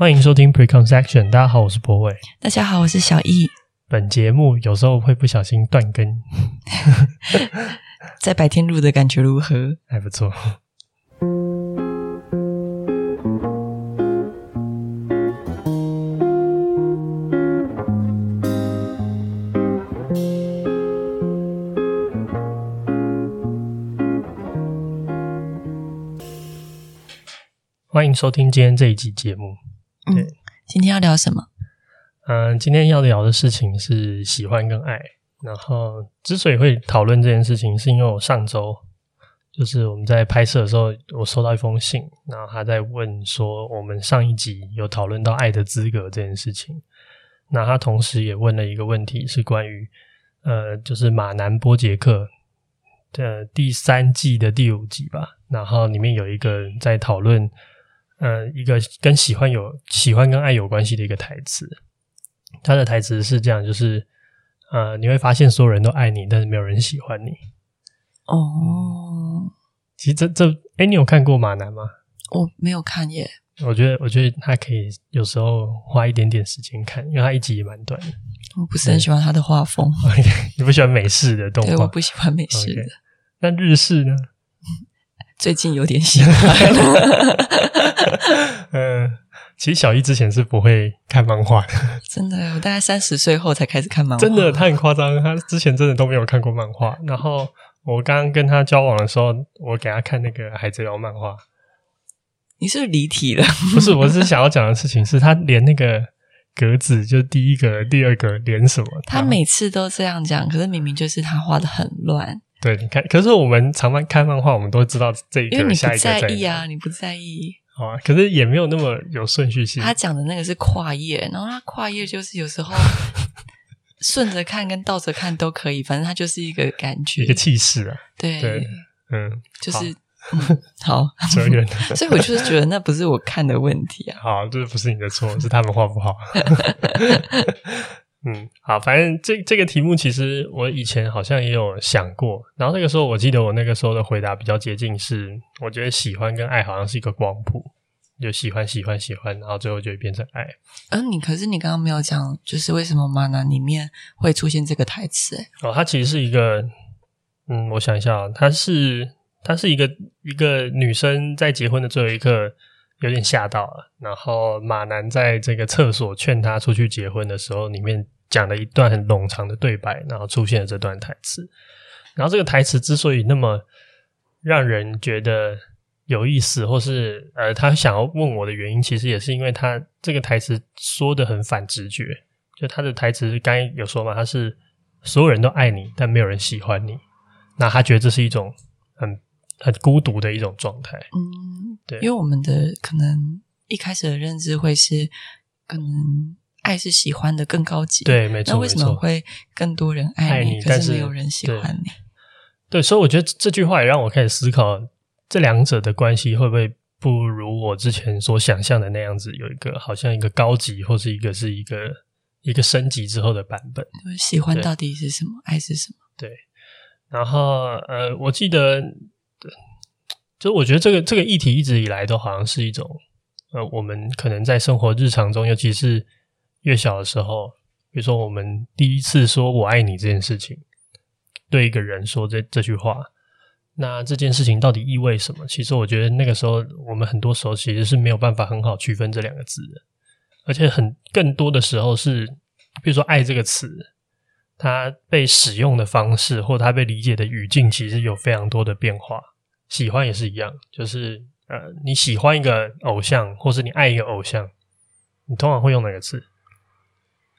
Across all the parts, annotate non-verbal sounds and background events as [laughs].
欢迎收听 Preconception，大家好，我是博伟。大家好，我是小易。本节目有时候会不小心断更，[laughs] [laughs] 在白天录的感觉如何？还不错。欢迎收听今天这一集节目。对，今天要聊什么？嗯，今天要聊的事情是喜欢跟爱。然后，之所以会讨论这件事情，是因为我上周就是我们在拍摄的时候，我收到一封信，然后他在问说，我们上一集有讨论到爱的资格这件事情。那他同时也问了一个问题，是关于呃，就是马南波杰克的第三季的第五集吧。然后里面有一个在讨论。呃，一个跟喜欢有喜欢跟爱有关系的一个台词，他的台词是这样，就是呃，你会发现所有人都爱你，但是没有人喜欢你。哦，其实这这，哎，你有看过马男吗？我没有看耶。我觉得，我觉得他可以有时候花一点点时间看，因为他一集也蛮短的。我不是很喜欢他的画风。[laughs] 你不喜欢美式的动画？对，我不喜欢美式的。那日式呢？最近有点喜欢。嗯，[laughs] 其实小一之前是不会看漫画的。[laughs] 真的，我大概三十岁后才开始看漫画。真的，他很夸张，他之前真的都没有看过漫画。然后我刚刚跟他交往的时候，我给他看那个《海贼王》漫画。你是不是离题了？不是，我是想要讲的事情是他连那个格子，就第一个、第二个连什么，他每次都这样讲，可是明明就是他画的很乱。对，你看，可是我们常常看漫画，我们都知道这一个，因为你不在意啊，你不在意。好啊，可是也没有那么有顺序性。他讲的那个是跨页，然后他跨页就是有时候 [laughs] 顺着看跟倒着看都可以，反正他就是一个感觉，一个气势啊。对，对，嗯，就是嗯，好。[laughs] [laughs] 所以我就是觉得那不是我看的问题啊。好，这不是你的错，是他们画不好。嗯，好，反正这这个题目其实我以前好像也有想过，然后那个时候我记得我那个时候的回答比较接近是，我觉得喜欢跟爱好像是一个光谱，就喜欢喜欢喜欢，然后最后就会变成爱。嗯、呃，你可是你刚刚没有讲，就是为什么马男里面会出现这个台词？诶哦，它其实是一个，嗯，我想一下，它是它是一个一个女生在结婚的最后一刻有点吓到了，然后马男在这个厕所劝他出去结婚的时候，里面。讲了一段很冗长的对白，然后出现了这段台词。然后这个台词之所以那么让人觉得有意思，或是呃，他想要问我的原因，其实也是因为他这个台词说的很反直觉。就他的台词刚有说嘛，他是所有人都爱你，但没有人喜欢你。那他觉得这是一种很很孤独的一种状态。嗯，对，因为我们的可能一开始的认知会是可能。爱是喜欢的更高级，对，没错。那为什么会更多人爱你，可是没有人喜欢你？对，对，所以我觉得这句话也让我开始思考，这两者的关系会不会不如我之前所想象的那样子，有一个好像一个高级，或是一个是一个一个升级之后的版本。喜欢到底是什么？爱是什么？对。然后呃，我记得，就我觉得这个这个议题一直以来都好像是一种呃，我们可能在生活日常中，尤其是。越小的时候，比如说我们第一次说我爱你这件事情，对一个人说这这句话，那这件事情到底意味什么？其实我觉得那个时候我们很多时候其实是没有办法很好区分这两个字的，而且很更多的时候是，比如说爱这个词，它被使用的方式或它被理解的语境，其实有非常多的变化。喜欢也是一样，就是呃，你喜欢一个偶像，或是你爱一个偶像，你通常会用哪个词？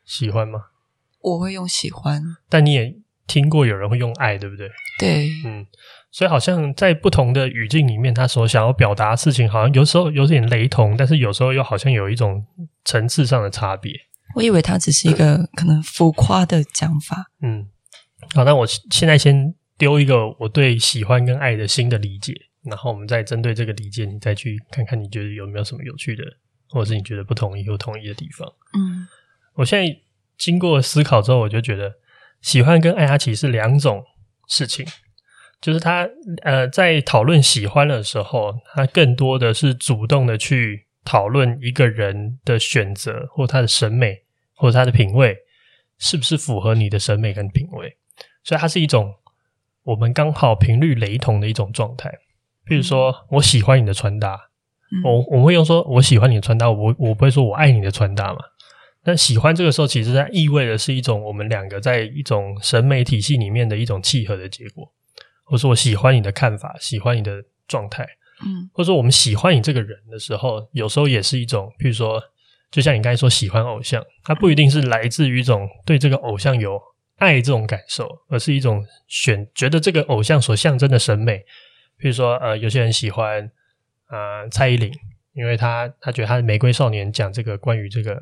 喜欢吗？我会用喜欢，但你也听过有人会用爱，对不对？对，嗯，所以好像在不同的语境里面，他所想要表达的事情，好像有时候有点雷同，但是有时候又好像有一种层次上的差别。我以为他只是一个可能浮夸的讲法。嗯，好，那我现在先丢一个我对喜欢跟爱的新的理解，然后我们再针对这个理解，你再去看看你觉得有没有什么有趣的，或者是你觉得不同意或同意的地方。嗯，我现在经过思考之后，我就觉得喜欢跟爱它其实是两种事情，就是他呃在讨论喜欢的时候，他更多的是主动的去。讨论一个人的选择，或他的审美，或者他的品味，是不是符合你的审美跟品味？所以它是一种我们刚好频率雷同的一种状态。比如说，我喜欢你的穿搭，嗯、我我会用说我喜欢你的穿搭，我我不会说我爱你的穿搭嘛。但喜欢这个时候，其实它意味的是一种我们两个在一种审美体系里面的一种契合的结果。或者说我喜欢你的看法，喜欢你的状态。嗯，或者说我们喜欢你这个人的时候，有时候也是一种，譬如说，就像你刚才说喜欢偶像，它不一定是来自于一种对这个偶像有爱这种感受，而是一种选觉得这个偶像所象征的审美。比如说，呃，有些人喜欢啊、呃、蔡依林，因为他他觉得他的《玫瑰少年》讲这个关于这个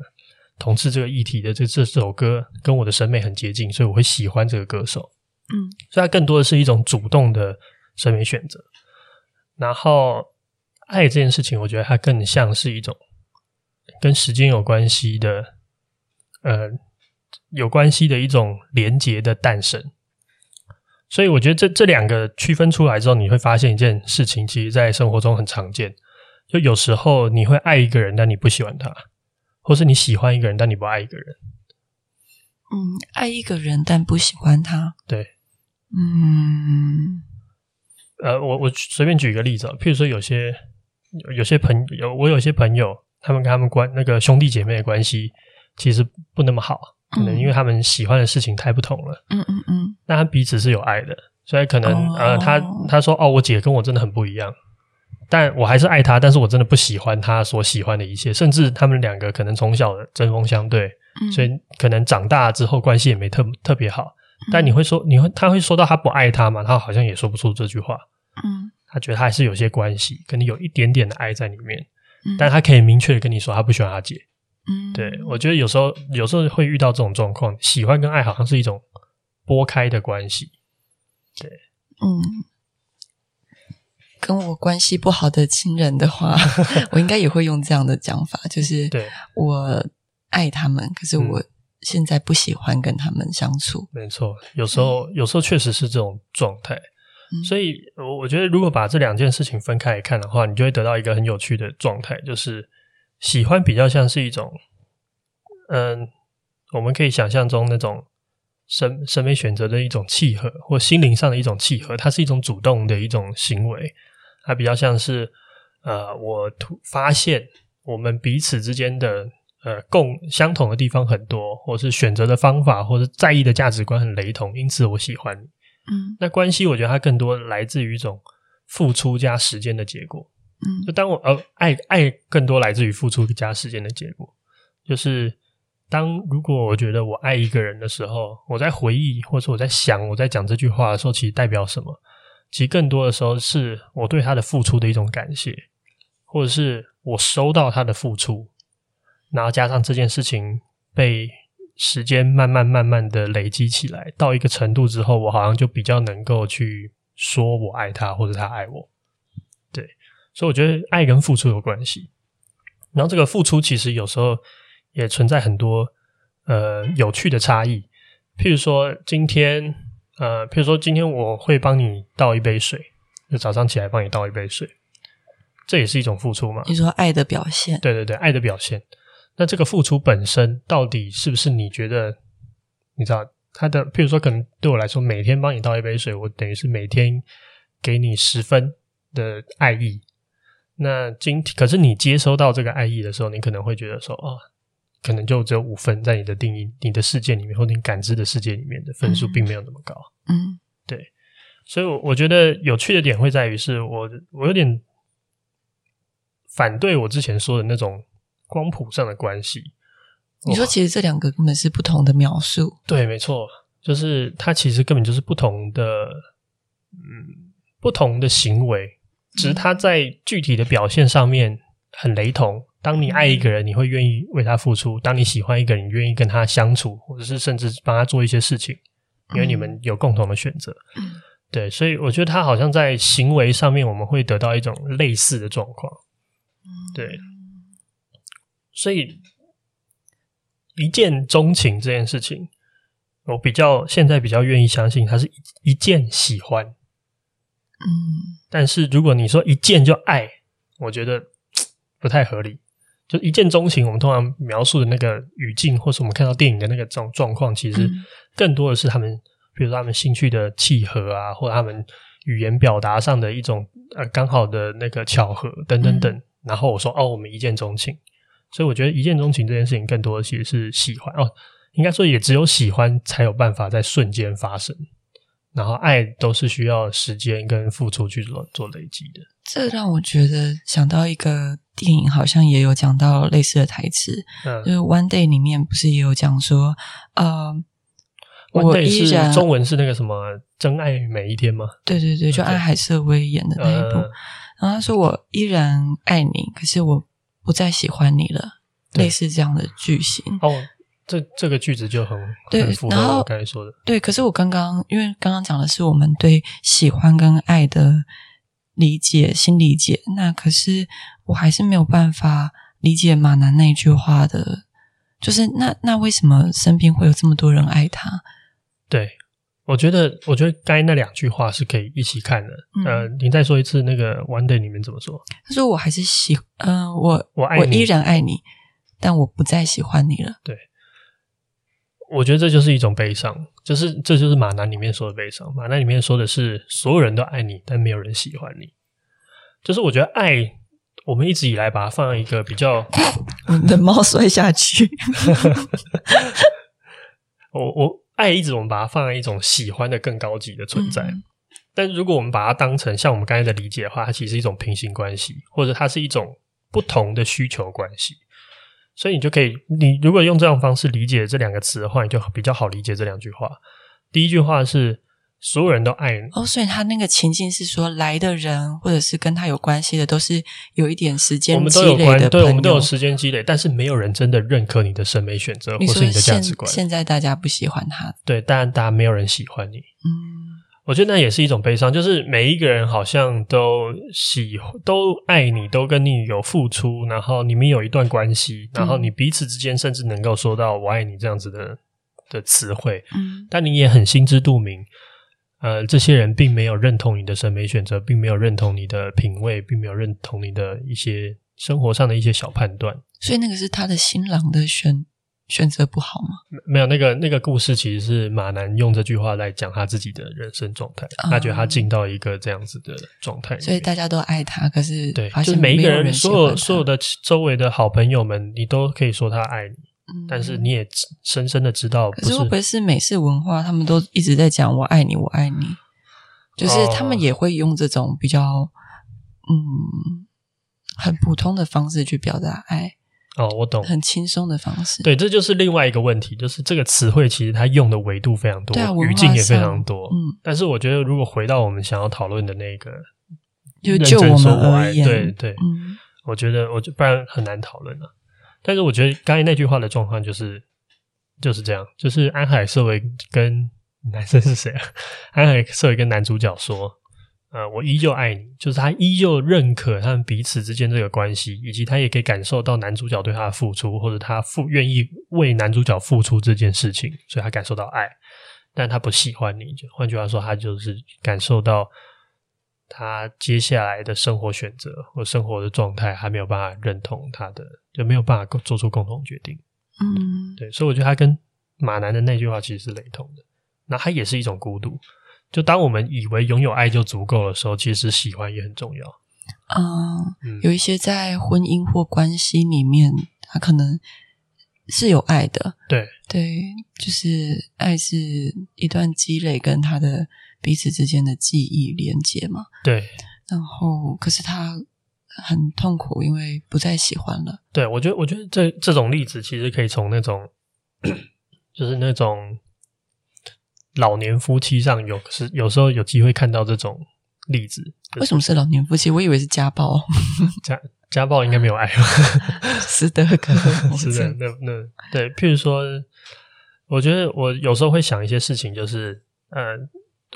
同志这个议题的这这首歌跟我的审美很接近，所以我会喜欢这个歌手。嗯，所以它更多的是一种主动的审美选择。然后，爱这件事情，我觉得它更像是一种跟时间有关系的，呃，有关系的一种连结的诞生。所以，我觉得这这两个区分出来之后，你会发现一件事情，其实，在生活中很常见。就有时候你会爱一个人，但你不喜欢他；或是你喜欢一个人，但你不爱一个人。嗯，爱一个人，但不喜欢他。对，嗯。呃，我我随便举一个例子啊，譬如说有些有些朋友，我有些朋友，他们跟他们关那个兄弟姐妹的关系其实不那么好，可能因为他们喜欢的事情太不同了。嗯嗯嗯。那他彼此是有爱的，所以可能、哦、呃，他他说哦，我姐跟我真的很不一样，但我还是爱她，但是我真的不喜欢她所喜欢的一切，甚至他们两个可能从小的针锋相对，嗯、所以可能长大之后关系也没特特别好。但你会说，你会他会说到他不爱他吗？他好像也说不出这句话。嗯，他觉得他还是有些关系，跟你有一点点的爱在里面。嗯，但他可以明确的跟你说，他不喜欢他姐。嗯，对，我觉得有时候有时候会遇到这种状况，喜欢跟爱好像是一种拨开的关系。对，嗯，跟我关系不好的亲人的话，[laughs] 我应该也会用这样的讲法，就是对我爱他们，可是我。现在不喜欢跟他们相处，没错，有时候、嗯、有时候确实是这种状态，嗯、所以我我觉得如果把这两件事情分开来看的话，你就会得到一个很有趣的状态，就是喜欢比较像是一种，嗯，我们可以想象中那种审审美选择的一种契合，或心灵上的一种契合，它是一种主动的一种行为，它比较像是呃，我突发现我们彼此之间的。呃，共相同的地方很多，或是选择的方法，或是在意的价值观很雷同，因此我喜欢你。嗯，那关系我觉得它更多来自于一种付出加时间的结果。嗯，就当我呃爱爱更多来自于付出加时间的结果，就是当如果我觉得我爱一个人的时候，我在回忆或者我在想我在讲这句话的时候，其实代表什么？其实更多的时候是我对他的付出的一种感谢，或者是我收到他的付出。然后加上这件事情被时间慢慢慢慢的累积起来，到一个程度之后，我好像就比较能够去说我爱他，或者他爱我。对，所以我觉得爱跟付出有关系。然后这个付出其实有时候也存在很多呃有趣的差异。譬如说今天呃，譬如说今天我会帮你倒一杯水，就早上起来帮你倒一杯水，这也是一种付出嘛？你说爱的表现？对对对，爱的表现。那这个付出本身到底是不是你觉得？你知道他的，譬如说，可能对我来说，每天帮你倒一杯水，我等于是每天给你十分的爱意。那今天，可是你接收到这个爱意的时候，你可能会觉得说，哦，可能就只有五分，在你的定义、你的世界里面，或者你感知的世界里面的分数，并没有那么高。嗯，对。所以，我我觉得有趣的点会在于，是我我有点反对我之前说的那种。光谱上的关系，你说其实这两个根本是不同的描述。对，没错，就是它其实根本就是不同的，嗯，不同的行为，只是他在具体的表现上面很雷同。当你爱一个人，你会愿意为他付出；当你喜欢一个人，你愿意跟他相处，或者是甚至帮他做一些事情，因为你们有共同的选择。对，所以我觉得他好像在行为上面，我们会得到一种类似的状况。对，所以一见钟情这件事情，我比较现在比较愿意相信，他是一见喜欢。嗯，但是如果你说一见就爱，我觉得不太合理。就一见钟情，我们通常描述的那个语境，或是我们看到电影的那个状状况，其实更多的是他们。比如说他们兴趣的契合啊，或者他们语言表达上的一种呃刚好的那个巧合等等等。嗯、然后我说哦，我们一见钟情，所以我觉得一见钟情这件事情更多的其实是喜欢哦，应该说也只有喜欢才有办法在瞬间发生，然后爱都是需要时间跟付出去做做累积的。这让我觉得想到一个电影，好像也有讲到类似的台词，嗯，就是《One Day》里面不是也有讲说，呃。我依然中文是那个什么《真爱每一天》吗？对对对，就安海瑟薇演的那一部。呃、然后他说：“我依然爱你，可是我不再喜欢你了。”类似这样的句型。哦，这这个句子就很对，很符合我刚才说的。对，可是我刚刚因为刚刚讲的是我们对喜欢跟爱的理解、新理解，那可是我还是没有办法理解马男那句话的，就是那那为什么身边会有这么多人爱他？对，我觉得，我觉得刚才那两句话是可以一起看的。嗯、呃，你再说一次那个《One Day》里面怎么说？他说：“我还是喜，嗯、呃，我我爱你，我依然爱你，但我不再喜欢你了。”对，我觉得这就是一种悲伤，就是这就是马南里面说的悲伤。马男里面说的是所有人都爱你，但没有人喜欢你。就是我觉得爱，我们一直以来把它放在一个比较，我的猫摔下去，[laughs] [laughs] 我我。爱一直我们把它放在一种喜欢的更高级的存在，嗯、但如果我们把它当成像我们刚才的理解的话，它其实是一种平行关系，或者它是一种不同的需求关系。所以你就可以，你如果用这种方式理解这两个词的话，你就比较好理解这两句话。第一句话是。所有人都爱你哦，所以他那个情境是说，来的人或者是跟他有关系的，都是有一点时间积累的。我们都有关，对，我们都有时间积累，但是没有人真的认可你的审美选择或是你的价值观。现在大家不喜欢他，对，但大家没有人喜欢你。嗯，我觉得那也是一种悲伤，就是每一个人好像都喜都爱你，都跟你有付出，然后你们有一段关系，然后你彼此之间甚至能够说到“我爱你”这样子的的词汇。嗯，但你也很心知肚明。呃，这些人并没有认同你的审美选择，并没有认同你的品味，并没有认同你的一些生活上的一些小判断。所以那个是他的新郎的选选择不好吗？没有，那个那个故事其实是马南用这句话来讲他自己的人生状态。嗯、他觉得他进到一个这样子的状态，所以大家都爱他，可是对，就是每一个人，所有所有的周围的好朋友们，你都可以说他爱你。但是你也深深的知道，可是会不会是美式文化？他们都一直在讲“我爱你，我爱你”，就是他们也会用这种比较嗯很普通的方式去表达爱。哦，我懂，很轻松的方式。对，这就是另外一个问题，就是这个词汇其实它用的维度非常多，语境也非常多。嗯，但是我觉得如果回到我们想要讨论的那个，就就我们而言，对对，嗯，我觉得我就不然很难讨论了。但是我觉得刚才那句话的状况就是就是这样，就是安海瑟薇跟男生是谁啊？[laughs] 安海瑟薇跟男主角说：“呃，我依旧爱你。”就是他依旧认可他们彼此之间这个关系，以及他也可以感受到男主角对他的付出，或者他付愿意为男主角付出这件事情，所以他感受到爱。但他不喜欢你，就换句话说，他就是感受到。他接下来的生活选择或生活的状态还没有办法认同他的，就没有办法做出共同决定。嗯，对，所以我觉得他跟马南的那句话其实是雷同的。那他也是一种孤独。就当我们以为拥有爱就足够的时候，其实喜欢也很重要。嗯，嗯，有一些在婚姻或关系里面，他可能是有爱的。对，对，就是爱是一段积累跟他的。彼此之间的记忆连接嘛，对。然后，可是他很痛苦，因为不再喜欢了。对，我觉得，我觉得这这种例子其实可以从那种，[coughs] 就是那种老年夫妻上有是有时候有机会看到这种例子。为什么是老年夫妻？我以为是家暴。[laughs] 家家暴应该没有爱吧？[laughs] 是的，是的。那那对，譬如说，我觉得我有时候会想一些事情，就是呃，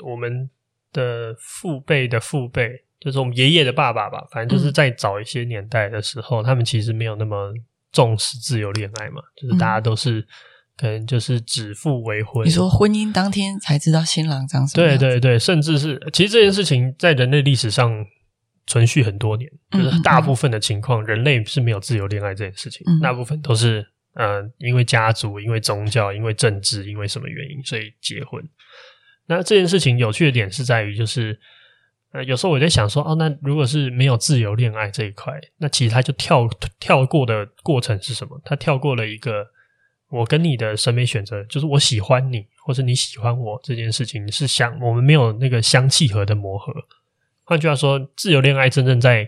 我们的父辈的父辈，就是我们爷爷的爸爸吧，反正就是在早一些年代的时候，嗯、他们其实没有那么重视自由恋爱嘛，就是大家都是。嗯可能就是指腹为婚。你说婚姻当天才知道新郎长什么样？对对对，甚至是其实这件事情在人类历史上存续很多年，嗯、就是大部分的情况，嗯、人类是没有自由恋爱这件事情，嗯、大部分都是呃因为家族、因为宗教、因为政治、因为什么原因，所以结婚。那这件事情有趣的点是在于，就是呃有时候我在想说，哦，那如果是没有自由恋爱这一块，那其实他就跳跳过的过程是什么？他跳过了一个。我跟你的审美选择，就是我喜欢你，或是你喜欢我这件事情是相，我们没有那个相契合的磨合。换句话说，自由恋爱真正在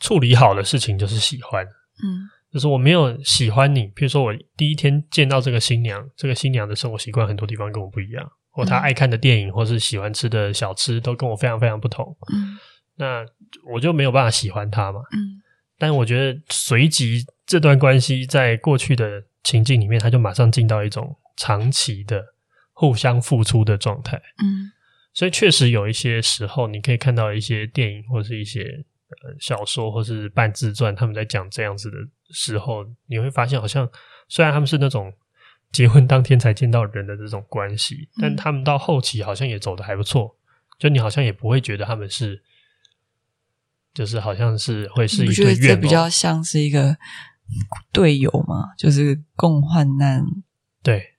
处理好的事情就是喜欢，嗯，就是我没有喜欢你，比如说我第一天见到这个新娘，这个新娘的生活习惯很多地方跟我不一样，或她爱看的电影，或是喜欢吃的小吃都跟我非常非常不同，嗯，那我就没有办法喜欢她嘛，嗯，但我觉得随即这段关系在过去的。情境里面，他就马上进到一种长期的互相付出的状态。嗯，所以确实有一些时候，你可以看到一些电影或是一些呃小说或是半自传，他们在讲这样子的时候，你会发现，好像虽然他们是那种结婚当天才见到人的这种关系，嗯，但他们到后期好像也走的还不错。就你好像也不会觉得他们是，就是好像是会是一对怨偶，这比较像是一个。队友嘛，就是共患难。对，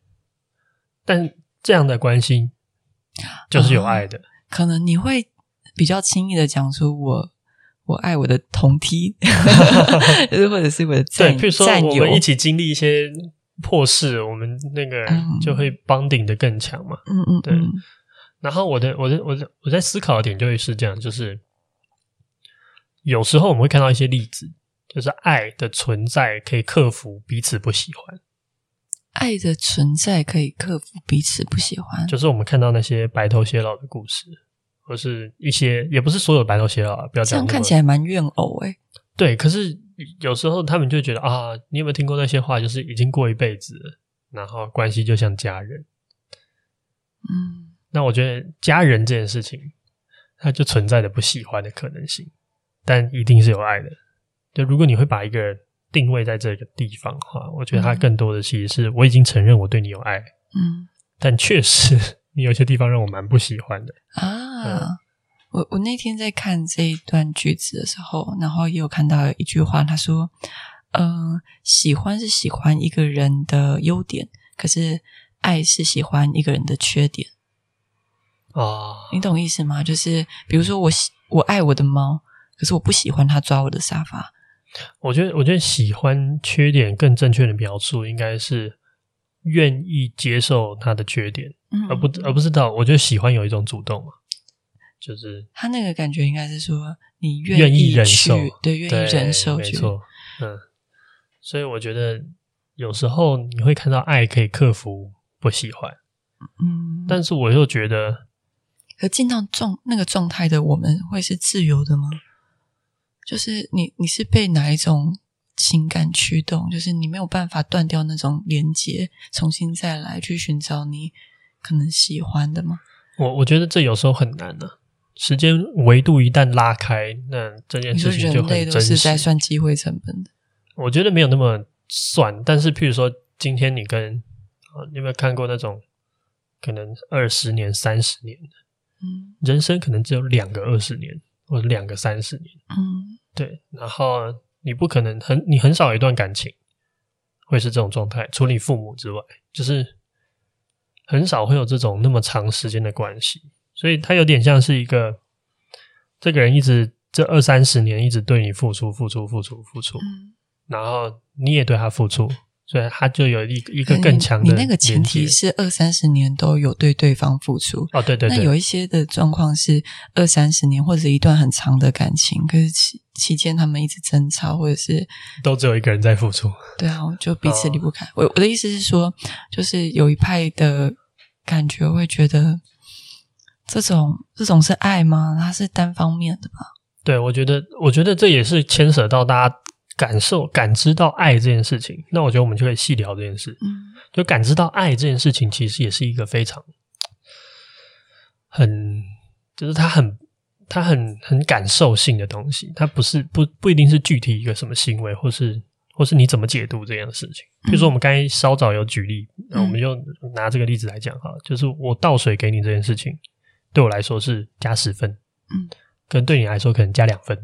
但这样的关心就是有爱的。嗯，可能你会比较轻易的讲出我我爱我的同梯，就 [laughs] 是或者是我的战对，譬如说我们一起经历一些破事，我们那个就会 bonding 的更强嘛。嗯嗯，对。然后我的我的我的我在思考的点就会是这样，就是有时候我们会看到一些例子。就是爱的存在可以克服彼此不喜欢，爱的存在可以克服彼此不喜欢。就是我们看到那些白头偕老的故事，或是一些也不是所有白头偕老啊，不要这样，这样看起来蛮怨偶诶。对，可是有时候他们就觉得啊，你有没有听过那些话？就是已经过一辈子了，然后关系就像家人。嗯，那我觉得家人这件事情，它就存在着不喜欢的可能性，但一定是有爱的。就如果你会把一个人定位在这个地方的话，我觉得他更多的其实是我已经承认我对你有爱，嗯，[laughs] 但确实你有些地方让我蛮不喜欢的啊。嗯、我我那天在看这一段句子的时候，然后也有看到一句话，他说：“嗯、呃，喜欢是喜欢一个人的优点，可是爱是喜欢一个人的缺点。”哦，你懂意思吗？就是比如说我喜我爱我的猫，可是我不喜欢它抓我的沙发。我觉得，我觉得喜欢缺点更正确的描述应该是愿意接受他的缺点，嗯，而不而不是到我觉得喜欢有一种主动嘛，就是他那个感觉应该是说你愿意忍受，对，愿意忍受，没错，嗯，所以我觉得有时候你会看到爱可以克服不喜欢，嗯，但是我又觉得，可进到状那个状态的我们会是自由的吗？就是你，你是被哪一种情感驱动？就是你没有办法断掉那种连接，重新再来去寻找你可能喜欢的吗？我我觉得这有时候很难呢、啊。时间维度一旦拉开，那这件事情就很真实。人类都是在算机会成本的。我觉得没有那么算，但是譬如说，今天你跟啊，你有没有看过那种可能二十年、三十年的？嗯，人生可能只有两个二十年。或者两个三十年，嗯，对，然后你不可能很，你很少一段感情会是这种状态，除你父母之外，就是很少会有这种那么长时间的关系，所以他有点像是一个这个人一直这二三十年一直对你付出、付出、付出、付出，嗯，然后你也对他付出。所以他就有一个一个更强的你。你那个前提是二三十年都有对对方付出哦，对对对。那有一些的状况是二三十年或者一段很长的感情，可是期期间他们一直争吵，或者是都只有一个人在付出。对啊，就彼此离不开。哦、我我的意思是说，就是有一派的感觉会觉得这种这种是爱吗？它是单方面的吧？对，我觉得，我觉得这也是牵扯到大家感受、感知到爱这件事情。那我觉得我们就可以细聊这件事。嗯，就感知到爱这件事情，其实也是一个非常很，就是它很。它很很感受性的东西，它不是不不一定是具体一个什么行为，或是或是你怎么解读这样的事情。比如说，我们刚才稍早有举例，那、嗯、我们就拿这个例子来讲哈，就是我倒水给你这件事情，对我来说是加十分，嗯，可能对你来说可能加两分。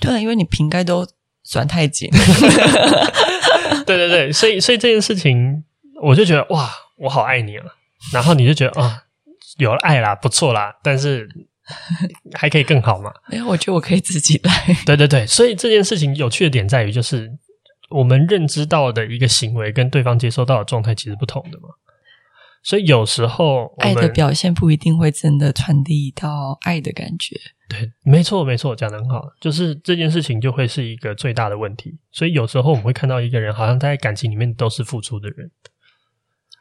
对，因为你瓶盖都转太紧。[laughs] 对对对，所以所以这件事情，我就觉得哇，我好爱你啊，然后你就觉得啊，有了爱啦，不错啦，但是。还可以更好嘛？没有，我觉得我可以自己来。对对对，所以这件事情有趣的点在于，就是我们认知到的一个行为跟对方接收到的状态其实不同的嘛。所以有时候爱的表现不一定会真的传递到爱的感觉。对，没错没错，讲的很好。就是这件事情就会是一个最大的问题。所以有时候我们会看到一个人，好像在感情里面都是付出的人。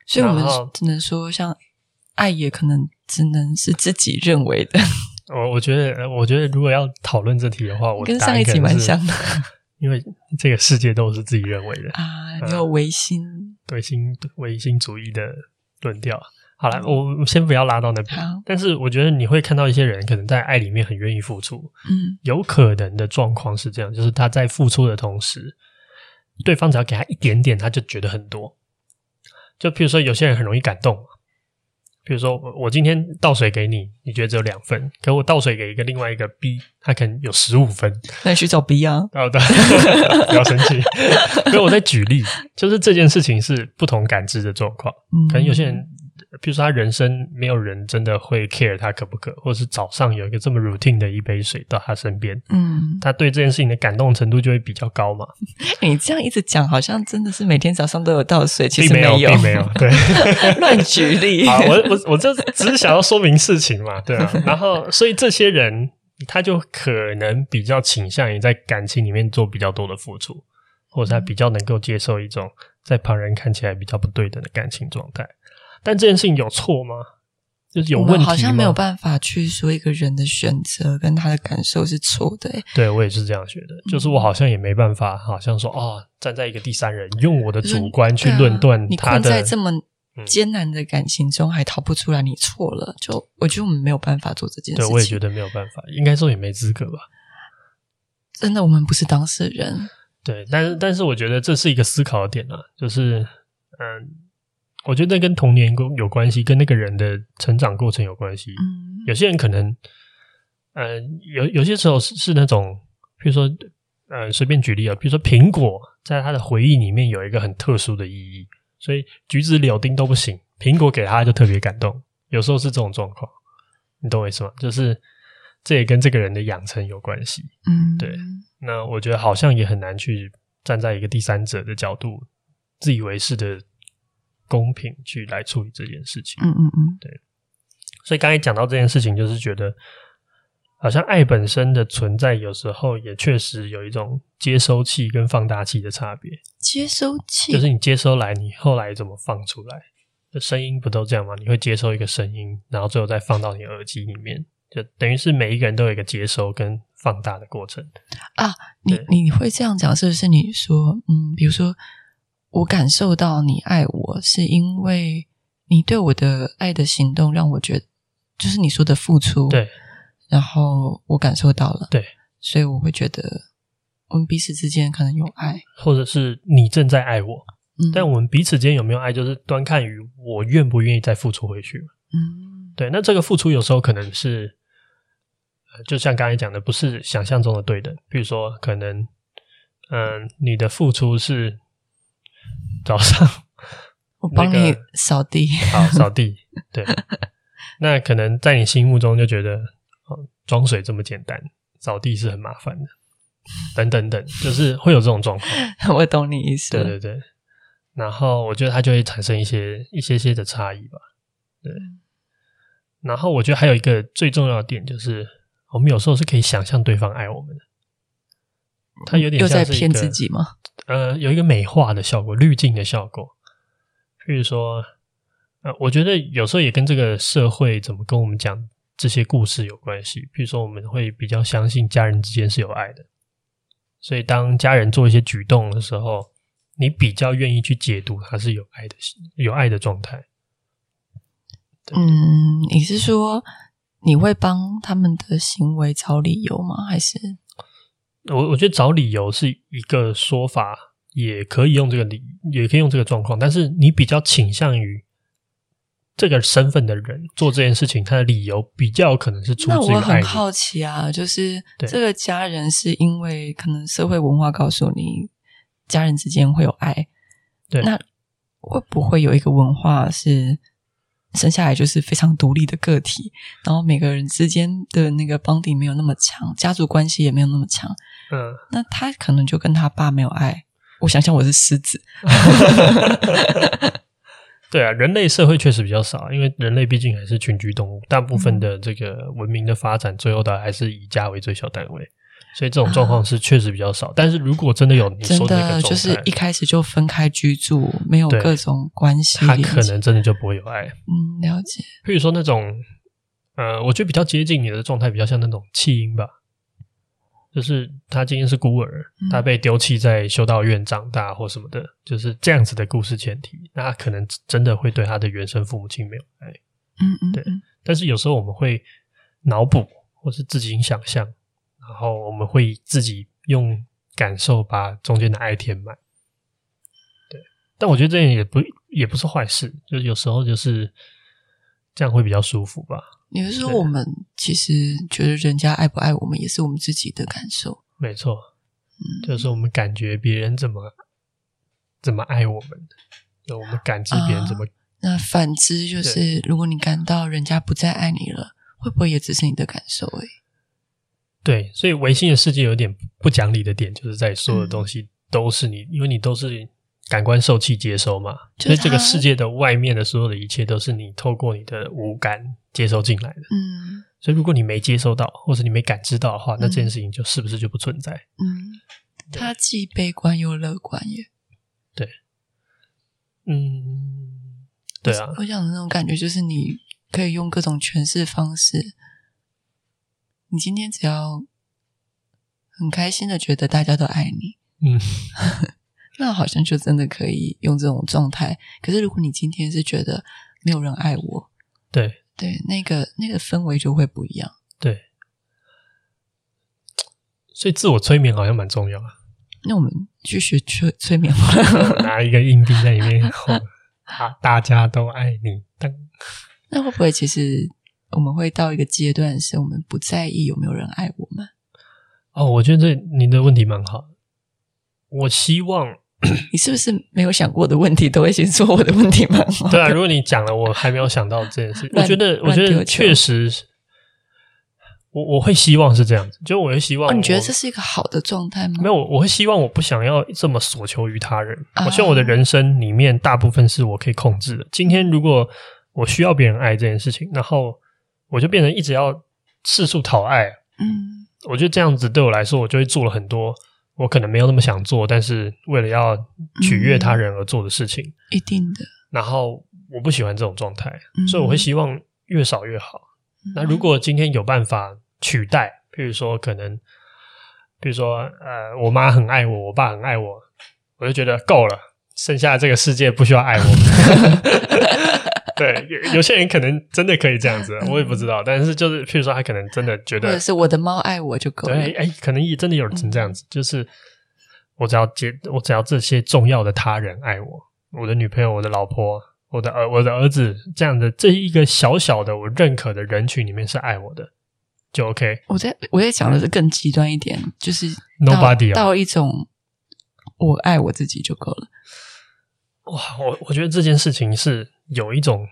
所以我们只能说，像爱也可能。只能是自己认为的。[laughs] 我我觉得，我觉得如果要讨论这题的话，我跟上一集蛮像的，[laughs] 因为这个世界都是自己认为的啊。你有唯心、唯心、唯心主义的论调。好了，嗯、我先不要拉到那边。但是我觉得你会看到一些人可能在爱里面很愿意付出。嗯，有可能的状况是这样，就是他在付出的同时，对方只要给他一点点，他就觉得很多。就譬如说，有些人很容易感动。比如说，我我今天倒水给你，你觉得只有两分，可我倒水给一个另外一个 B，他可能有十五分。那你去找 B 啊？好的，[laughs] 不要生气。[laughs] 所以我在举例，就是这件事情是不同感知的状况，嗯、可能有些人。比如说，他人生没有人真的会 care 他渴不渴，或者是早上有一个这么 routine 的一杯水到他身边，嗯，他对这件事情的感动程度就会比较高嘛。[laughs] 你这样一直讲，好像真的是每天早上都有倒水，其实没有，并没有，并没有，对，[laughs] 乱举例。好，我我我就只是想要说明事情嘛，对啊。然后，所以这些人他就可能比较倾向于在感情里面做比较多的付出，或者他比较能够接受一种在旁人看起来比较不对等的感情状态。但这件事情有错吗？就是有问题好像没有办法去说一个人的选择跟他的感受是错的。对，我也是这样觉得，就是我好像也没办法，好像说哦，站在一个第三人用我的主观去论断他的。啊、你困在这么艰难的感情中还逃不出来，你错了。就我觉得我们没有办法做这件事情。对，我也觉得没有办法，应该说也没资格吧。真的，我们不是当事人。对，但是但是我觉得这是一个思考的点啊，就是嗯。我觉得跟童年有关系，跟那个人的成长过程有关系。嗯，有些人可能，呃，有有些时候是是那种，比如说，呃，随便举例啊，比如说苹果，在他的回忆里面有一个很特殊的意义，所以橘子、柳丁都不行，苹果给他就特别感动。有时候是这种状况，你懂我意思吗？就是这也跟这个人的养成有关系。嗯，对。那我觉得好像也很难去站在一个第三者的角度，自以为是的。公平去来处理这件事情，嗯嗯嗯，对。所以刚才讲到这件事情，就是觉得好像爱本身的存在，有时候也确实有一种接收器跟放大器的差别。接收器就是你接收来，你后来怎么放出来？的声音不都这样吗？你会接收一个声音，然后最后再放到你耳机里面，就等于是每一个人都有一个接收跟放大的过程啊。你你会这样讲，是不是？你说，嗯，比如说。我感受到你爱我，是因为你对我的爱的行动让我觉得，就是你说的付出。对，然后我感受到了，对，所以我会觉得我们彼此之间可能有爱，或者是你正在爱我。嗯，但我们彼此间有没有爱，就是端看于我愿不愿意再付出回去。嗯，对，那这个付出有时候可能是，就像刚才讲的，不是想象中的对等。比如说，可能，嗯、呃，你的付出是。早上，[laughs] 我帮你扫地。好，扫地。对，[laughs] 那可能在你心目中就觉得，哦，装水这么简单，扫地是很麻烦的。等等等，就是会有这种状况。[laughs] 我懂你意思。对对对。然后我觉得它就会产生一些一些些的差异吧。对。然后我觉得还有一个最重要的点就是，我们有时候是可以想象对方爱我们的。他有点又在骗自己吗？呃，有一个美化的效果，滤镜的效果。譬如说，呃，我觉得有时候也跟这个社会怎么跟我们讲这些故事有关系。比如说，我们会比较相信家人之间是有爱的，所以当家人做一些举动的时候，你比较愿意去解读他是有爱的、有爱的状态。嗯，你是说你会帮他们的行为找理由吗？还是我我觉得找理由是一个说法，也可以用这个理，也可以用这个状况。但是你比较倾向于这个身份的人做这件事情，他的理由比较可能是出自于爱。那我很好奇啊，就是这个家人是因为可能社会文化告诉你家人之间会有爱，对，那会不会有一个文化是？生下来就是非常独立的个体，然后每个人之间的那个 bonding 没有那么强，家族关系也没有那么强。嗯，那他可能就跟他爸没有爱。我想想，我是狮子。[laughs] 对啊，人类社会确实比较少，因为人类毕竟还是群居动物，大部分的这个文明的发展，最后的还是以家为最小单位。所以这种状况是确实比较少，啊、但是如果真的有你说的那个，真的就是一开始就分开居住，没有各种关系，他可能真的就不会有爱。嗯，了解。比如说那种，呃，我觉得比较接近你的状态，比较像那种弃婴吧，就是他今天是孤儿，嗯、他被丢弃在修道院长大或什么的，就是这样子的故事前提，那他可能真的会对他的原生父母亲没有爱。嗯嗯，对。但是有时候我们会脑补或是自己想象。然后我们会自己用感受把中间的爱填满，对。但我觉得这样也不也不是坏事，就是有时候就是这样会比较舒服吧。你是说我们其实觉得人家爱不爱我们，也是我们自己的感受？没错，嗯，就是我们感觉别人怎么怎么爱我们，就我们感知别人怎么。啊，那反之就是，如果你感到人家不再爱你了，会不会也只是你的感受而已？对，所以唯心的世界有点不讲理的点，就是在所有的东西都是你，嗯、因为你都是感官受器接收嘛，所以这个世界的外面的所有的一切都是你透过你的五感接收进来的。嗯，所以如果你没接收到，或者你没感知到的话，那这件事情就是不是就不存在？嗯，它既悲观又乐观耶。对，嗯，对啊，我想的那种感觉就是你可以用各种诠释方式。你今天只要很开心的觉得大家都爱你，嗯，[laughs] 那好像就真的可以用这种状态。可是如果你今天是觉得没有人爱我，对对，那个那个氛围就会不一样。对，所以自我催眠好像蛮重要啊。那我们去学催催眠吧，[laughs] 拿一个硬币在里面，啊，大家都爱你。[laughs] 那会不会其实？我们会到一个阶段，是我们不在意有没有人爱我们。哦，我觉得这你的问题蛮好。我希望 [clears throat] 你是不是没有想过的问题，都会先说我的问题吗。[laughs] 对啊，如果你讲了，我还没有想到这件事。我觉得，我觉得确实，我我会希望是这样子。就我会希望，哦，你觉得这是一个好的状态吗？没有，我会希望我不想要这么索求于他人。我希望我的人生里面大部分是我可以控制的。今天如果我需要别人爱这件事情，然后。我就变成一直要四处讨爱，嗯，我觉得这样子对我来说，我就会做了很多我可能没有那么想做，但是为了要取悦他人而做的事情，嗯，一定的。然后我不喜欢这种状态，嗯，所以我会希望越少越好。嗯，那如果今天有办法取代，譬如说可能，比如说呃，我妈很爱我，我爸很爱我，我就觉得够了，剩下的这个世界不需要爱我。[laughs] [laughs] 对，有有些人可能真的可以这样子，我也不知道。但是就是，譬如说，他可能真的觉得，是我的猫爱我就够了。对，哎，可能也真的有人这样子，就是我只要接，我只要这些重要的他人爱我，我的女朋友、我的老婆、我的儿、我的儿子这样的这一个小小的我认可的人群里面是爱我的，就 OK。我在我在讲的是更极端一点，就是 Nobody 到一种我爱我自己就够了。哇，我我觉得这件事情是。有一种，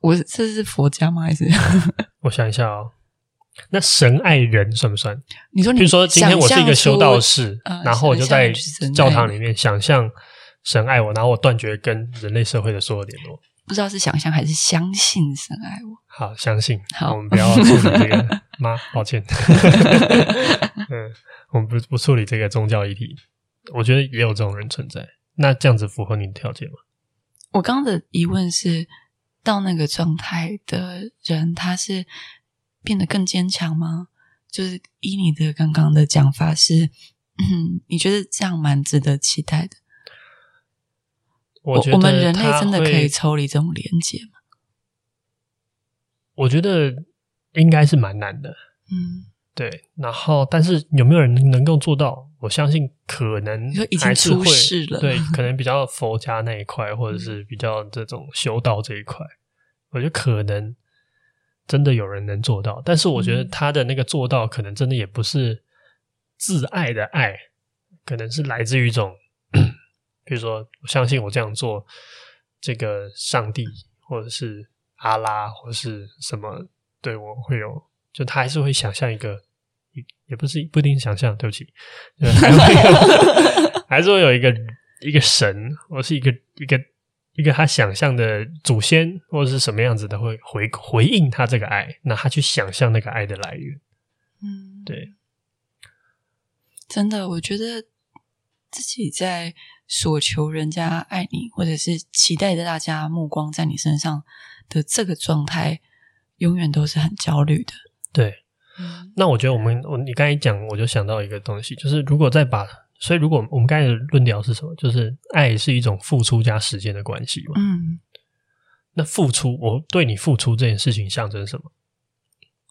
我这是佛家吗？还是 [laughs] 我想一下哦。那神爱人算不算？你说你，比如说今天我是一个修道士，呃、然后我就在教堂里面想象神爱我，然后我断绝跟人类社会的所有联络。不知道是想象还是相信神爱我。好，相信。好，我们不要处理这个妈，抱歉。[laughs] 嗯，我们不不处理这个宗教议题。我觉得也有这种人存在。那这样子符合你的条件吗？我刚刚的疑问是，到那个状态的人，他是变得更坚强吗？就是依你的刚刚的讲法是，嗯，你觉得这样蛮值得期待的？我觉得我们人类真的可以抽离这种连接吗？我觉得应该是蛮难的。嗯，对。然后，但是有没有人能够做到？我相信可能已经出世了。对，[laughs] 可能比较佛家那一块，或者是比较这种修道这一块，我觉得可能。真的有人能做到，但是我觉得他的那个做到，可能真的也不是自爱的爱，可能是来自于一种，比如说，我相信我这样做，这个上帝或者是阿拉或者是什么对我会有，就他还是会想象一个，也不是不一定想象，对不起，[laughs] 还会有，[laughs] 还是会有一个一个神，或是一个一个。一个他想象的祖先或者是什么样子的，会回回应他这个爱，那他去想象那个爱的来源。嗯，对，真的，我觉得自己在索求人家爱你，或者是期待着大家目光在你身上的这个状态，永远都是很焦虑的。对，嗯，那我觉得我们我你刚才讲，我就想到一个东西，就是如果再把。所以，如果我们刚才的论调是什么？就是爱是一种付出加时间的关系嘛。嗯，那付出，我对你付出这件事情象征什么？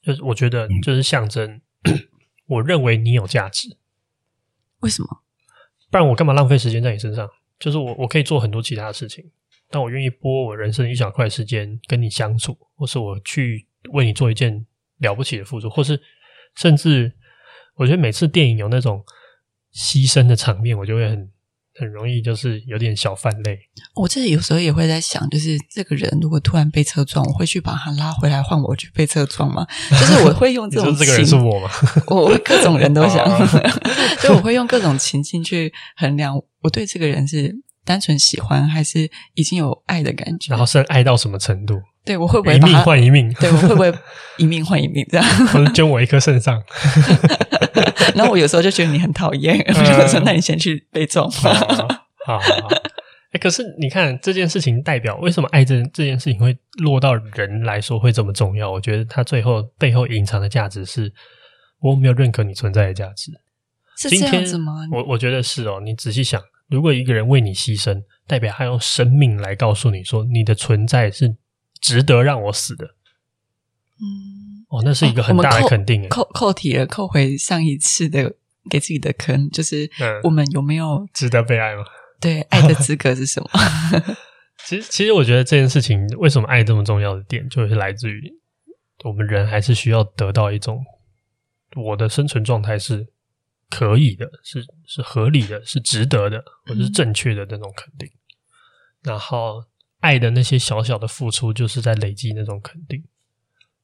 就是我觉得，就是象征，[clears throat] 我认为你有价值。为什么？不然我干嘛浪费时间在你身上？就是我，我可以做很多其他的事情，但我愿意拨我人生一小块时间跟你相处，或是我去为你做一件了不起的付出，或是甚至，我觉得每次电影有那种。牺牲的场面，我就会很很容易，就是有点小泛泪。我这里有时候也会在想，就是这个人如果突然被车撞，我会去把他拉回来，换我去被车撞吗？就是我会用 [laughs] 这种，这个人是我吗？[laughs] 我会各种人都想，[laughs] 所以我会用各种情境去衡量我对这个人是单纯喜欢，还是已经有爱的感觉。然后是爱到什么程度？对，我会不会一命换一命？对，我会不会 [laughs] 一命换一命这样？或者捐我一颗肾脏？[laughs] 然后我有时候就觉得你很讨厌，[laughs] 我就说：“那你先去被撞吧。”好好好。哎，可是你看这件事情代表为什么爱这这件事情会落到人来说会这么重要？我觉得它最后背后隐藏的价值是我没有认可你存在的价值。是这样子吗？我我觉得是哦。你仔细想，如果一个人为你牺牲，代表他用生命来告诉你说你的存在是值得让我死的。嗯。哦，那是一个很大的肯定。扣扣题了，扣回上一次的给自己的坑，就是我们有没有值得被爱吗？对，爱的资格是什么？[laughs] [laughs] 其实，其实我觉得这件事情为什么爱这么重要的点，就是来自于我们人还是需要得到一种我的生存状态是可以的，是是合理的，是值得的，或者是正确的那种肯定。嗯。然后，爱的那些小小的付出，就是在累积那种肯定。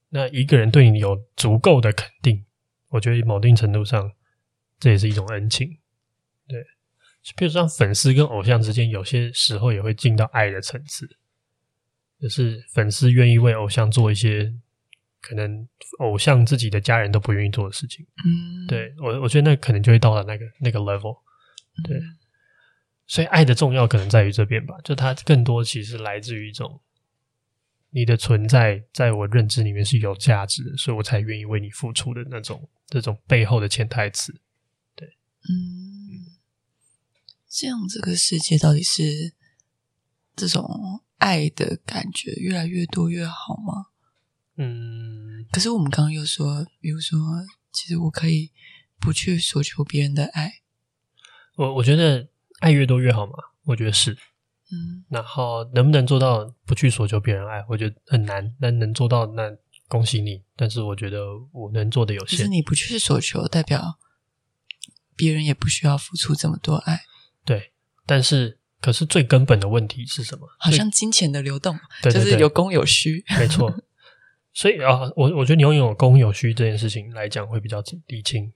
那一个人对你有足够的肯定，我觉得某定程度上，这也是一种恩情。对，比如说像粉丝跟偶像之间，有些时候也会进到爱的层次，就是粉丝愿意为偶像做一些可能偶像自己的家人都不愿意做的事情。嗯，对，我我觉得那可能就会到了那个那个 level。对，所以爱的重要可能在于这边吧，就它更多其实来自于一种。你的存在在我认知里面是有价值的，所以我才愿意为你付出的那种这种背后的潜台词。对，嗯，这样这个世界到底是这种爱的感觉越来越多越好吗？嗯，可是我们刚刚又说，比如说，其实我可以不去索求别人的爱。我我觉得爱越多越好嘛？我觉得是。嗯，然后能不能做到不去索求别人爱，我觉得很难。但能做到，那恭喜你。但是我觉得我能做的有限。可是你不去索求，代表别人也不需要付出这么多爱。对，但是可是最根本的问题是什么？好像金钱的流动，对对对，就是有供有需。没错。所以啊，我我觉得你拥有供有需这件事情来讲会比较理清。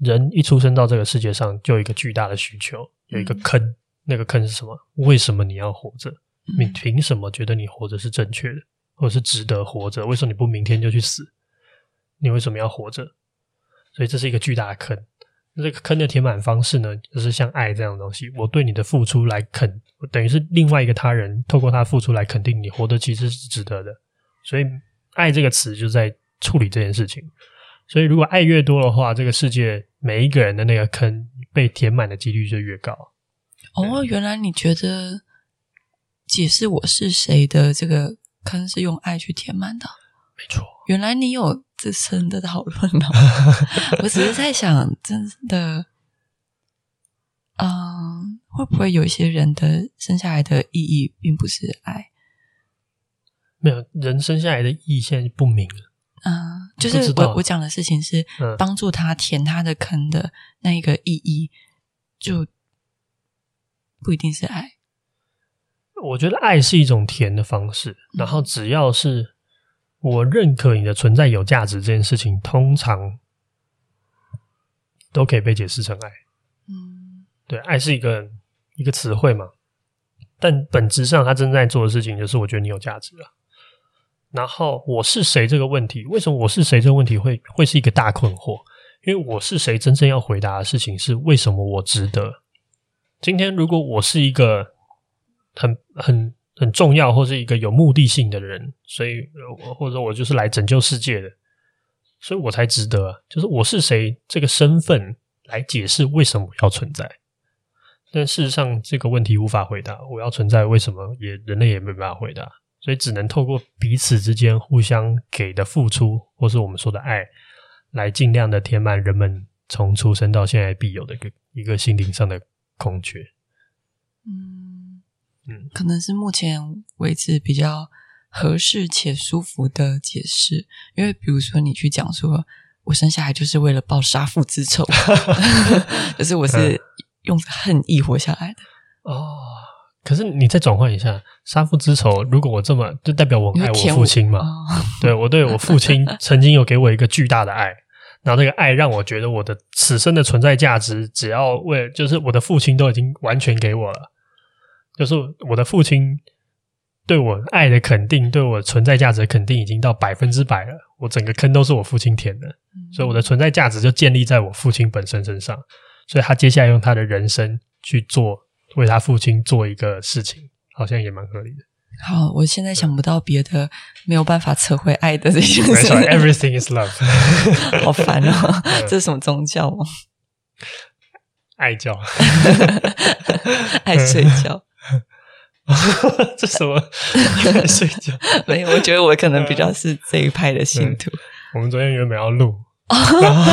人一出生到这个世界上，就有一个巨大的需求，有一个坑。嗯那个坑是什么？为什么你要活着？你凭什么觉得你活着是正确的，或者是值得活着？为什么你不明天就去死？你为什么要活着？所以这是一个巨大的坑。那这个坑的填满方式呢，就是像爱这样的东西，我对你的付出来肯，等于是另外一个他人透过他付出来肯定你活得其实是值得的。所以“爱”这个词就在处理这件事情。所以如果爱越多的话，这个世界每一个人的那个坑被填满的几率就越高。哦，原来你觉得解释我是谁的这个坑是用爱去填满的？没错。原来你有自身的讨论呢。[laughs] 我只是在想，真的，嗯，会不会有一些人的生下来的意义并不是爱？没有，人生下来的意义现在不明了。嗯，就是我我讲的事情是帮助他填他的坑的那一个意义，就不一定是爱。我觉得爱是一种填的方式，然后只要是。我认可你的存在有价值这件事情，通常都可以被解释成爱。嗯，对，爱是一个一个词汇嘛，但本质上他正在做的事情就是，我觉得你有价值了。然后我是谁这个问题，为什么我是谁这个问题会会是一个大困惑？因为我是谁真正要回答的事情是为什么我值得？今天如果我是一个很很。很重要，或是一个有目的性的人，所以，或者我就是来拯救世界的，所以我才值得。就是我是谁这个身份来解释为什么要存在。但事实上，这个问题无法回答。我要存在，为什么也人类也没办法回答，所以只能透过彼此之间互相给的付出，或是我们说的爱，来尽量的填满人们从出生到现在必有的一个一个心灵上的空缺。嗯。可能是目前为止比较合适且舒服的解释，因为比如说你去讲说，我生下来就是为了报杀父之仇，[laughs] 可是我是用恨意活下来的。哦，可是你再转换一下，杀父之仇，如果我这么，就代表我爱我父亲嘛？哦、[laughs] 对，我对我父亲 [laughs] 曾经有给我一个巨大的爱，然后那个爱让我觉得我的此生的存在价值，只要为就是我的父亲都已经完全给我了。就是我的父亲对我爱的肯定，对我存在价值的肯定已经到百分之百了。我整个坑都是我父亲填的，所以我的存在价值就建立在我父亲本身身上。所以他接下来用他的人生去做，为他父亲做一个事情，好像也蛮合理的。好，我现在想不到别的没有办法测绘爱的这些事情。，Everything is love。[laughs] 好烦哦，这是什么宗教吗？爱教，[laughs] 爱睡觉。[laughs] 这什么？睡觉？没有，我觉得我可能比较是这一派的信徒。我们昨天原本要录，然后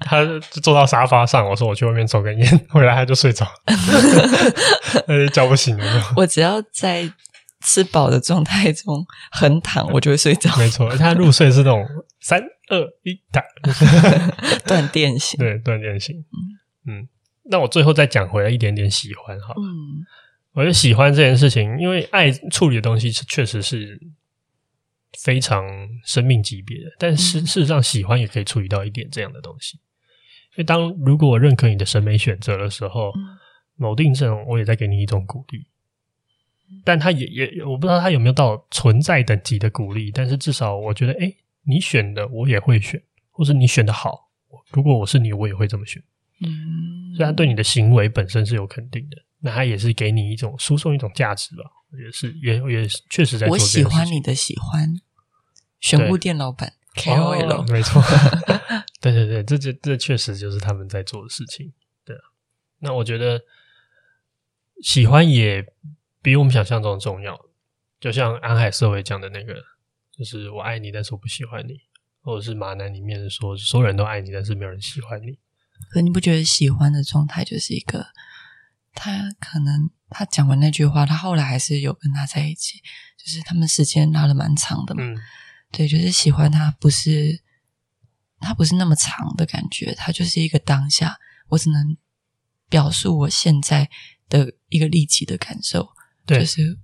他就坐到沙发上，我说我去外面抽根烟，回来他就睡着，[laughs] 他就叫不醒了。我只要在吃饱的状态中横躺，我就会睡着。没错，他入睡是那种三二一躺，[laughs] 断电型。对，断电型。嗯，那我最后再讲回来一点点喜欢哈。嗯。我就喜欢这件事情，因为爱处理的东西是确实是非常生命级别的，但是事实上，喜欢也可以处理到一点这样的东西。因为当如果我认可你的审美选择的时候，某定上我也在给你一种鼓励，但他也也我不知道他有没有到存在等级的鼓励，但是至少我觉得，诶，你选的我也会选，或是你选的好，如果我是你，我也会这么选。嗯，所以他对你的行为本身是有肯定的。那他也是给你一种输送一种价值吧，也是也也确实在做。我喜欢你的喜欢，玄武店老板 KOL，哦，没错，[laughs] 对对对，这这这确实就是他们在做的事情。对，那我觉得喜欢也比我们想象中重要。就像安海社会讲的那个，就是我爱你，但是我不喜欢你，或者是马男里面说所有人都爱你，但是没有人喜欢你。可你不觉得喜欢的状态就是一个？他可能他讲完那句话，他后来还是有跟他在一起，就是他们时间拉的蛮长的嘛。嗯，对，就是喜欢他不是他不是那么长的感觉，他就是一个当下，我只能表述我现在的一个立即的感受，对就是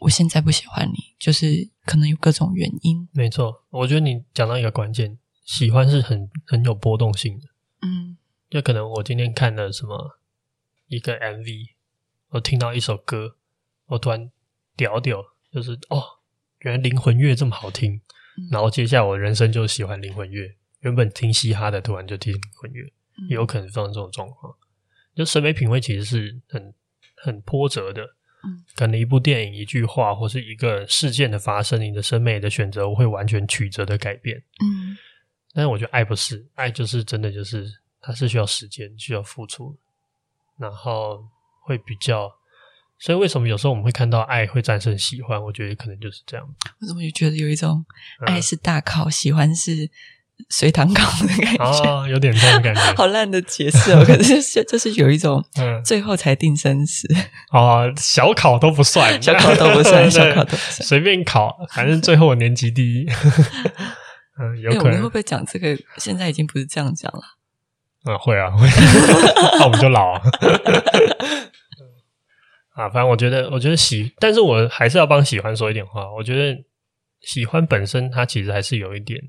我现在不喜欢你，就是可能有各种原因。没错，我觉得你讲到一个关键，喜欢是很很有波动性的。嗯，就可能我今天看了什么。一个 MV，我听到一首歌，我突然屌屌，就是哦，原来灵魂乐这么好听，嗯、然后接下来我人生就喜欢灵魂乐。原本听嘻哈的，突然就听灵魂乐，也有可能发生这种状况。就审美品味其实是很很波折的。嗯，可能一部电影、一句话，或是一个事件的发生，你的审美的选择会完全曲折的改变。嗯，但是我觉得爱不是，爱就是真的就是它是需要时间、需要付出，然后会比较。所以为什么有时候我们会看到爱会战胜喜欢？我觉得可能就是这样。我怎么就觉得有一种爱是大考，嗯、喜欢是随堂考的感觉？哦，有点这种感觉。[laughs] 好烂的解释哦，[laughs] 可是就是有一种最后才定生死。哦，小考都不算，[laughs] 小考都不算，小考都不算，随便考，反正最后我年级第一。嗯，有可能。会不会讲这个？现在已经不是这样讲了。嗯，会啊，会。[laughs] 那我们就老啊。[laughs] 啊，反正我觉得，我觉得喜，但是我还是要帮喜欢说一点话。我觉得喜欢本身，它其实还是有一点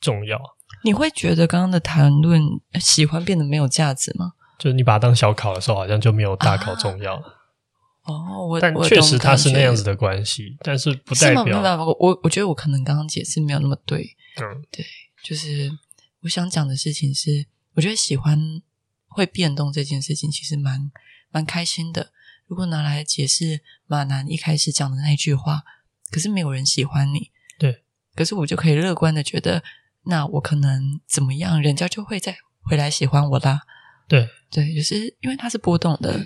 重要。你会觉得刚刚的谈论，喜欢变得没有价值吗？就是你把它当小考的时候，好像就没有大考重要。啊、哦，我但确实它是那样子的关系，但是不代表。没有，我我觉得我可能刚刚解释没有那么对。嗯，对，就是我想讲的事情是，我觉得喜欢会变动这件事情，其实蛮蛮开心的。如果拿来解释马南一开始讲的那句话，可是没有人喜欢你，对。可是我就可以乐观的觉得，那我可能怎么样，人家就会再回来喜欢我啦。对对，就是因为它是波动的，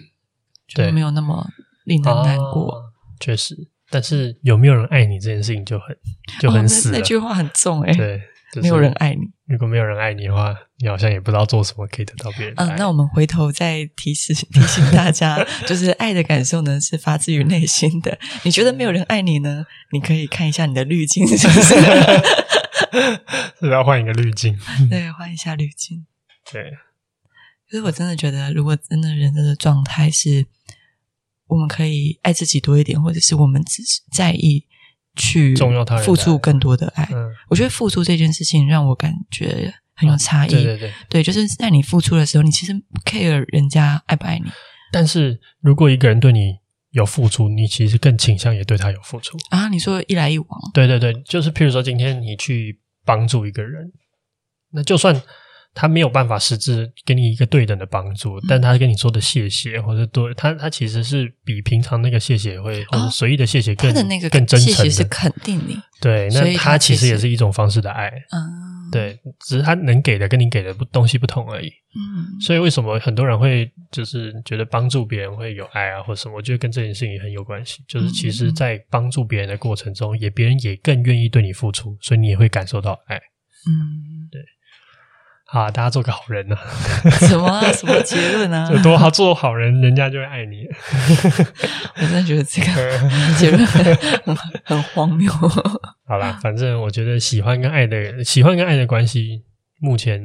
就没有那么令人难过。啊，确实，但是有没有人爱你这件事情就很就很死。哦，那，那句话很重诶，对。没有人爱你。如果没有人爱你的话，你好像也不知道做什么可以得到别人。嗯，那我们回头再提示 [laughs] 提醒大家，[laughs] 就是爱的感受呢，是发自于内心的。你觉得没有人爱你呢？你可以看一下你的滤镜，[laughs] 是不是？是不是要换一个滤镜？对，换一下滤镜。对。可是我真的觉得，如果真的人的状态是，我们可以爱自己多一点，或者是我们只是在意。去付出更多的爱，嗯，我觉得付出这件事情让我感觉很有差异。对对对，对，就是在你付出的时候，你其实不 care 人家爱不爱你。但是如果一个人对你有付出，你其实更倾向也对他有付出啊。你说一来一往，对对对，就是譬如说今天你去帮助一个人，那就算。他没有办法实质给你一个对等的帮助，但他跟你说的谢谢或者多他，他其实是比平常那个谢谢会或者随意的谢谢更、哦、他的那个更真诚的，谢谢是肯定你。对，那他其实也是一种方式的爱。嗯，对，只是他能给的跟你给的不东西不同而已。嗯，所以为什么很多人会就是觉得帮助别人会有爱啊，或什么？我觉得跟这件事情也很有关系。就是其实，在帮助别人的过程中，也别人也更愿意对你付出，所以你也会感受到爱。嗯，对。啊！大家做个好人呢、啊？[laughs] 什么啊？什么结论啊？[laughs] 就多好做好人，人家就会爱你。[laughs] 我真的觉得这个结论很很荒谬。好啦，反正我觉得喜欢跟爱的喜欢跟爱的关系，目前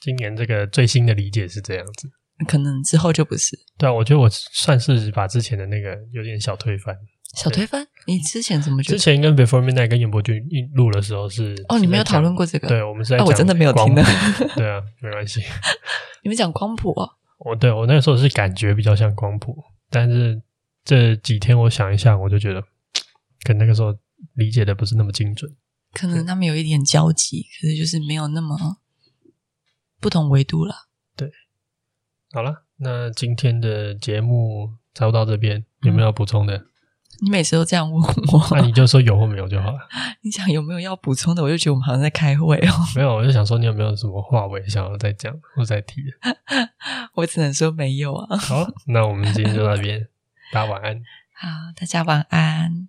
今年这个最新的理解是这样子。可能之后就不是。对啊，我觉得我算是把之前的那个有点小推翻。小推翻？你之前怎么觉得？之前跟 Before Midnight 跟严伯君一录的时候是哦，你没有讨论过这个？对，我们是在我真的没有听的。[laughs] 对啊，没关系。[laughs] 你们讲光谱哦？我对我那个时候是感觉比较像光谱，但是这几天我想一下，我就觉得跟那个时候理解的不是那么精准。可能他们有一点交集，可是就是没有那么不同维度了。对，好了，那今天的节目差不多到这边，有没有要补充的？嗯你每次都这样问我，那你就说有或没有就好了。[laughs] 你想有没有要补充的，我就觉得我们好像在开会哦。没有，我就想说你有没有什么话我也想要再讲或再提。[laughs] 我只能说没有啊。好，那我们今天就到这边，大家晚安。好，大家晚安。